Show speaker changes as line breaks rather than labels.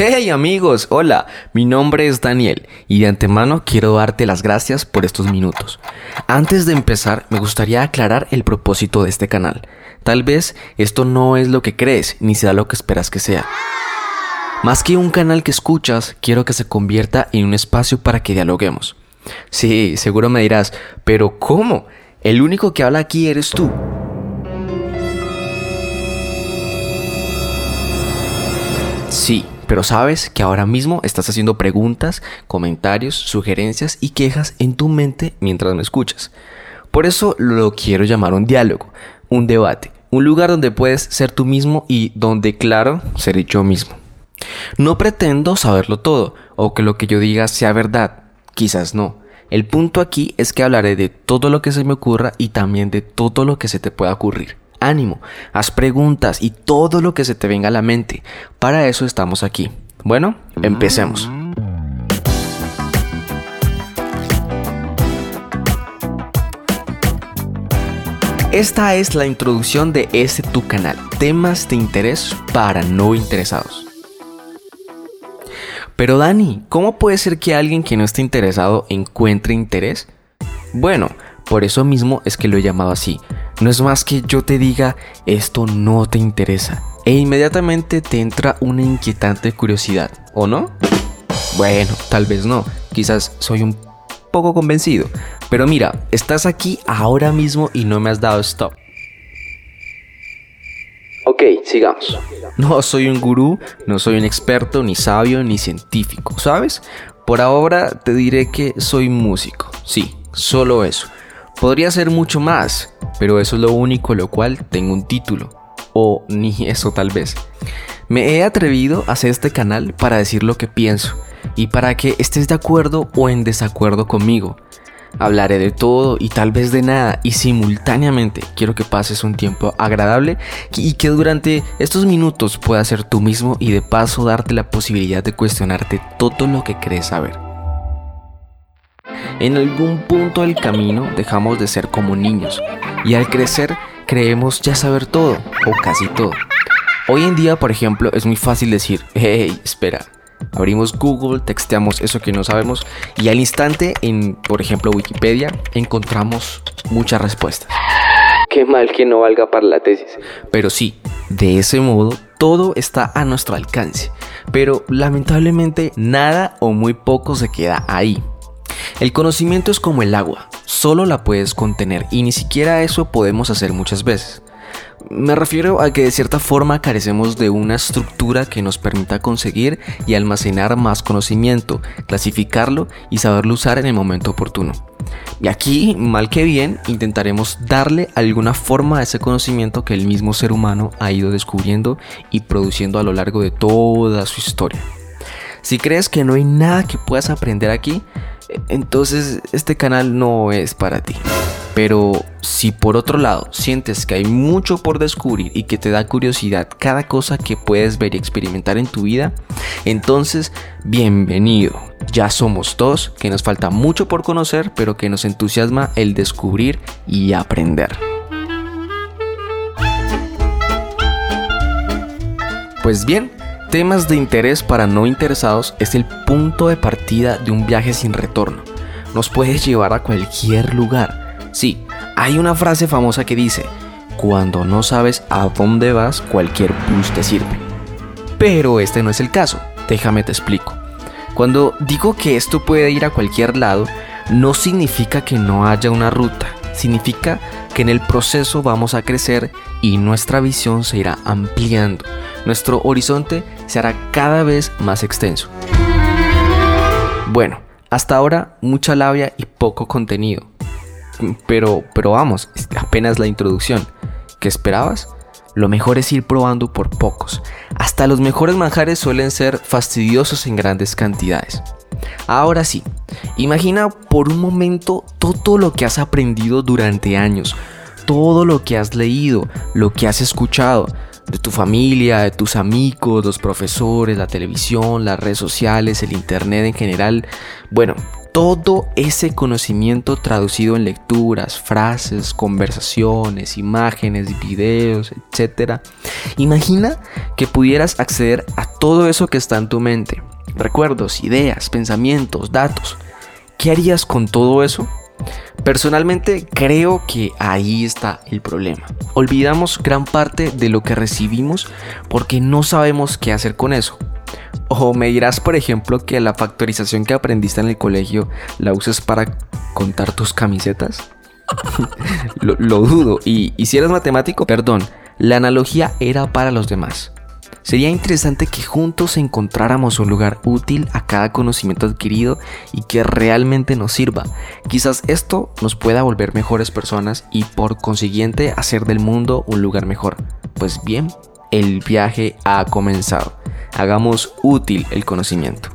Hey amigos, hola, mi nombre es Daniel y de antemano quiero darte las gracias por estos minutos. Antes de empezar, me gustaría aclarar el propósito de este canal. Tal vez esto no es lo que crees ni sea lo que esperas que sea. Más que un canal que escuchas, quiero que se convierta en un espacio para que dialoguemos. Sí, seguro me dirás, pero ¿cómo? El único que habla aquí eres tú. Sí, pero sabes que ahora mismo estás haciendo preguntas, comentarios, sugerencias y quejas en tu mente mientras me escuchas. Por eso lo quiero llamar un diálogo, un debate, un lugar donde puedes ser tú mismo y donde, claro, seré yo mismo. No pretendo saberlo todo o que lo que yo diga sea verdad, quizás no. El punto aquí es que hablaré de todo lo que se me ocurra y también de todo lo que se te pueda ocurrir ánimo, haz preguntas y todo lo que se te venga a la mente. Para eso estamos aquí. Bueno, empecemos. Esta es la introducción de este tu canal, temas de interés para no interesados. Pero Dani, ¿cómo puede ser que alguien que no esté interesado encuentre interés? Bueno, por eso mismo es que lo he llamado así, no es más que yo te diga esto no te interesa e inmediatamente te entra una inquietante curiosidad, ¿o no? Bueno, tal vez no, quizás soy un poco convencido, pero mira, estás aquí ahora mismo y no me has dado stop. Ok, sigamos. No soy un gurú, no soy un experto, ni sabio, ni científico, ¿sabes? Por ahora te diré que soy músico, sí, solo eso. Podría ser mucho más, pero eso es lo único lo cual tengo un título. O ni eso tal vez. Me he atrevido a hacer este canal para decir lo que pienso y para que estés de acuerdo o en desacuerdo conmigo. Hablaré de todo y tal vez de nada y simultáneamente quiero que pases un tiempo agradable y que durante estos minutos puedas ser tú mismo y de paso darte la posibilidad de cuestionarte todo lo que crees saber. En algún punto del camino dejamos de ser como niños y al crecer creemos ya saber todo o casi todo. Hoy en día, por ejemplo, es muy fácil decir, hey, espera, abrimos Google, texteamos eso que no sabemos y al instante en, por ejemplo, Wikipedia encontramos muchas respuestas. Qué mal que no valga para la tesis. Pero sí, de ese modo todo está a nuestro alcance. Pero lamentablemente nada o muy poco se queda ahí. El conocimiento es como el agua, solo la puedes contener y ni siquiera eso podemos hacer muchas veces. Me refiero a que de cierta forma carecemos de una estructura que nos permita conseguir y almacenar más conocimiento, clasificarlo y saberlo usar en el momento oportuno. Y aquí, mal que bien, intentaremos darle alguna forma a ese conocimiento que el mismo ser humano ha ido descubriendo y produciendo a lo largo de toda su historia. Si crees que no hay nada que puedas aprender aquí, entonces este canal no es para ti. Pero si por otro lado sientes que hay mucho por descubrir y que te da curiosidad cada cosa que puedes ver y experimentar en tu vida, entonces bienvenido. Ya somos dos, que nos falta mucho por conocer, pero que nos entusiasma el descubrir y aprender. Pues bien, Temas de interés para no interesados es el punto de partida de un viaje sin retorno. Nos puedes llevar a cualquier lugar. Sí, hay una frase famosa que dice, cuando no sabes a dónde vas, cualquier bus te sirve. Pero este no es el caso, déjame te explico. Cuando digo que esto puede ir a cualquier lado, no significa que no haya una ruta, significa que en el proceso vamos a crecer y nuestra visión se irá ampliando. Nuestro horizonte se hará cada vez más extenso. Bueno, hasta ahora mucha labia y poco contenido. Pero, pero vamos, apenas la introducción. ¿Qué esperabas? Lo mejor es ir probando por pocos. Hasta los mejores manjares suelen ser fastidiosos en grandes cantidades. Ahora sí, imagina por un momento todo lo que has aprendido durante años, todo lo que has leído, lo que has escuchado, de tu familia, de tus amigos, los profesores, la televisión, las redes sociales, el internet en general. Bueno, todo ese conocimiento traducido en lecturas, frases, conversaciones, imágenes, videos, etc. Imagina que pudieras acceder a todo eso que está en tu mente. Recuerdos, ideas, pensamientos, datos. ¿Qué harías con todo eso? Personalmente creo que ahí está el problema. Olvidamos gran parte de lo que recibimos porque no sabemos qué hacer con eso. O me dirás, por ejemplo, que la factorización que aprendiste en el colegio la uses para contar tus camisetas. lo, dudo. Y, y si eres matemático, perdón, la analogía era para los demás. Sería interesante que juntos encontráramos un lugar útil a cada conocimiento adquirido y que realmente nos sirva. Quizás esto nos pueda volver mejores personas y por consiguiente hacer del mundo un lugar mejor. Pues bien, el viaje ha comenzado. Hagamos útil el conocimiento.